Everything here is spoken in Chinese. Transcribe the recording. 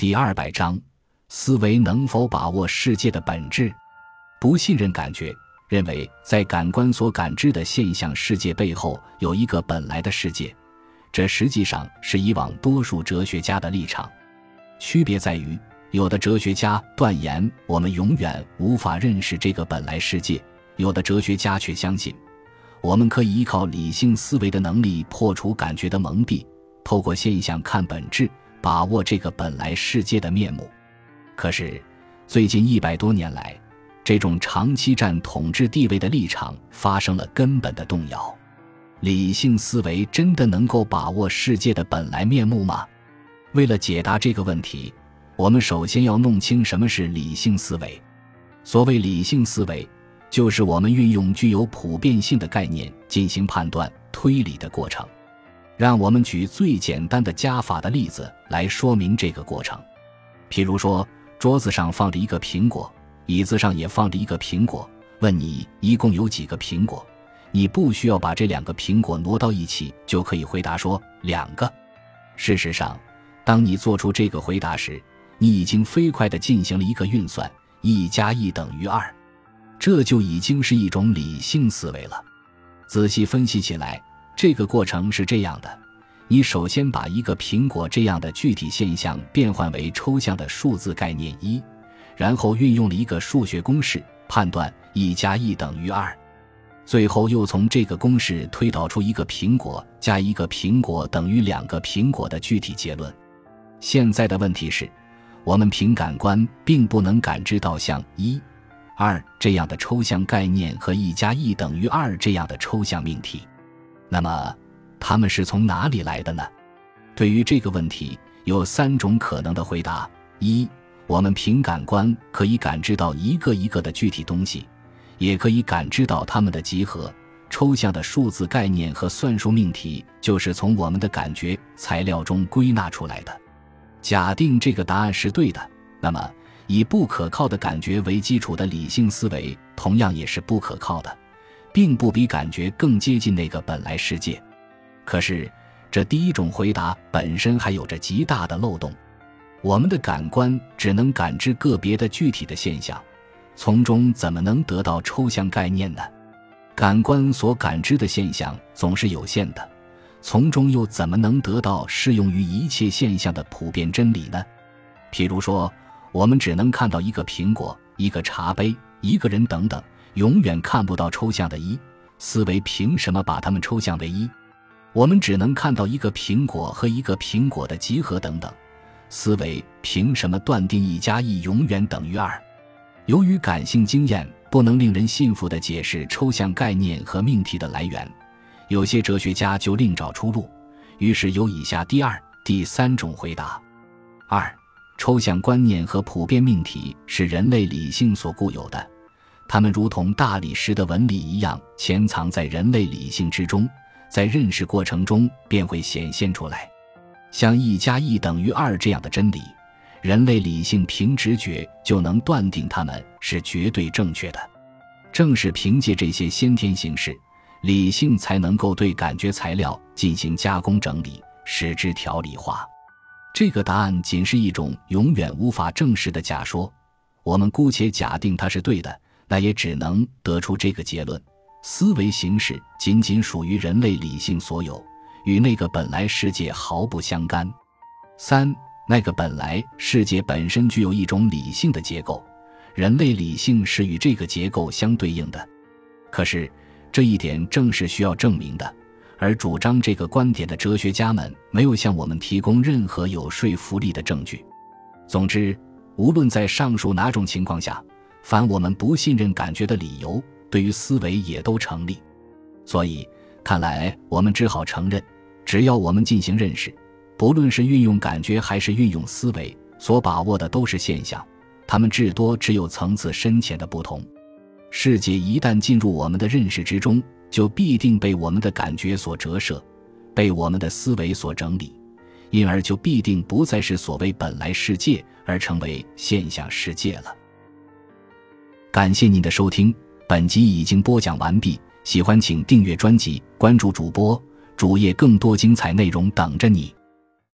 第二百章：思维能否把握世界的本质？不信任感觉，认为在感官所感知的现象世界背后有一个本来的世界，这实际上是以往多数哲学家的立场。区别在于，有的哲学家断言我们永远无法认识这个本来世界，有的哲学家却相信我们可以依靠理性思维的能力破除感觉的蒙蔽，透过现象看本质。把握这个本来世界的面目，可是最近一百多年来，这种长期占统治地位的立场发生了根本的动摇。理性思维真的能够把握世界的本来面目吗？为了解答这个问题，我们首先要弄清什么是理性思维。所谓理性思维，就是我们运用具有普遍性的概念进行判断推理的过程。让我们举最简单的加法的例子来说明这个过程。譬如说，桌子上放着一个苹果，椅子上也放着一个苹果。问你一共有几个苹果？你不需要把这两个苹果挪到一起，就可以回答说两个。事实上，当你做出这个回答时，你已经飞快地进行了一个运算：一加一等于二。这就已经是一种理性思维了。仔细分析起来。这个过程是这样的：你首先把一个苹果这样的具体现象变换为抽象的数字概念一，然后运用了一个数学公式判断一加一等于二，最后又从这个公式推导出一个苹果加一个苹果等于两个苹果的具体结论。现在的问题是，我们凭感官并不能感知到像一、二这样的抽象概念和一加一等于二这样的抽象命题。那么，他们是从哪里来的呢？对于这个问题，有三种可能的回答：一，我们凭感官可以感知到一个一个的具体东西，也可以感知到它们的集合。抽象的数字概念和算术命题就是从我们的感觉材料中归纳出来的。假定这个答案是对的，那么以不可靠的感觉为基础的理性思维同样也是不可靠的。并不比感觉更接近那个本来世界，可是这第一种回答本身还有着极大的漏洞。我们的感官只能感知个别的具体的现象，从中怎么能得到抽象概念呢？感官所感知的现象总是有限的，从中又怎么能得到适用于一切现象的普遍真理呢？譬如说，我们只能看到一个苹果、一个茶杯、一个人等等。永远看不到抽象的一思维，凭什么把它们抽象为一？我们只能看到一个苹果和一个苹果的集合等等。思维凭什么断定一加一永远等于二？由于感性经验不能令人信服地解释抽象概念和命题的来源，有些哲学家就另找出路。于是有以下第二、第三种回答：二、抽象观念和普遍命题是人类理性所固有的。它们如同大理石的纹理一样，潜藏在人类理性之中，在认识过程中便会显现出来。像一加一等于二这样的真理，人类理性凭直觉就能断定它们是绝对正确的。正是凭借这些先天形式，理性才能够对感觉材料进行加工整理，使之条理化。这个答案仅是一种永远无法证实的假说，我们姑且假定它是对的。那也只能得出这个结论：思维形式仅仅属于人类理性所有，与那个本来世界毫不相干。三，那个本来世界本身具有一种理性的结构，人类理性是与这个结构相对应的。可是这一点正是需要证明的，而主张这个观点的哲学家们没有向我们提供任何有说服力的证据。总之，无论在上述哪种情况下。凡我们不信任感觉的理由，对于思维也都成立。所以，看来我们只好承认，只要我们进行认识，不论是运用感觉还是运用思维，所把握的都是现象，它们至多只有层次深浅的不同。世界一旦进入我们的认识之中，就必定被我们的感觉所折射，被我们的思维所整理，因而就必定不再是所谓本来世界，而成为现象世界了。感谢您的收听，本集已经播讲完毕。喜欢请订阅专辑，关注主播主页，更多精彩内容等着你。